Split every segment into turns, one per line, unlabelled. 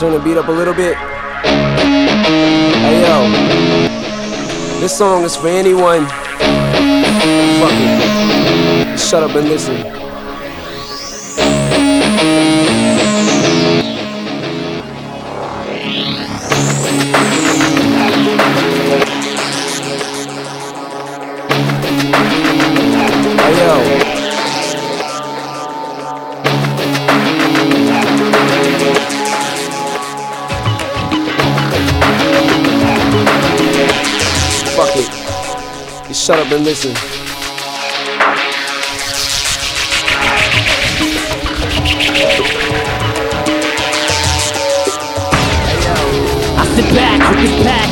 turn the beat up a little bit. Hey yo, this song is for anyone. Fuck it. Shut up and listen. Shut up and listen.
I sit back with this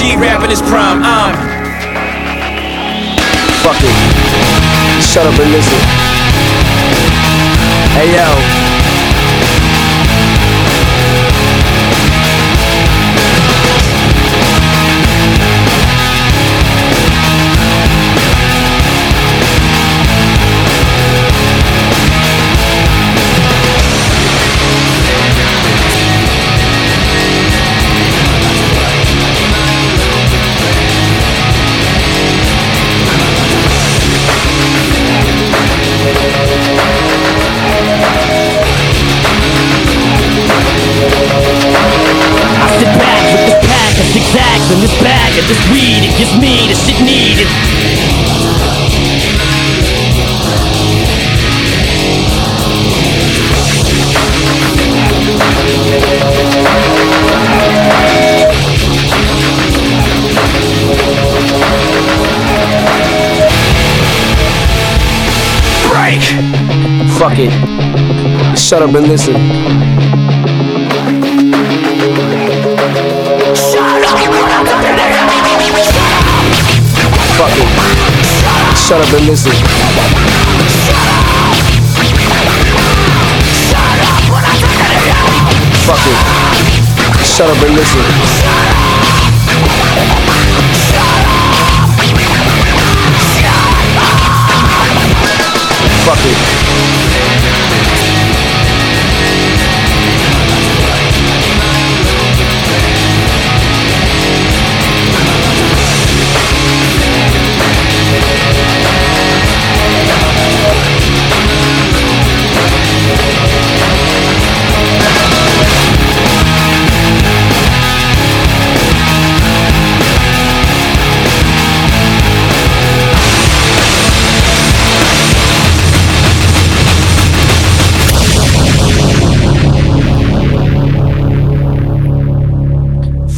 G rapping his prime. I'm
Fuck it. Shut up and listen. Hey yo.
Weed. It gives me the shit needed.
break.
Fuck it. Shut up and listen. Shut up and listen. Fuck it. Shut up and listen. Fuck it.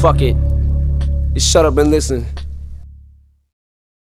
Fuck it. Just shut up and listen.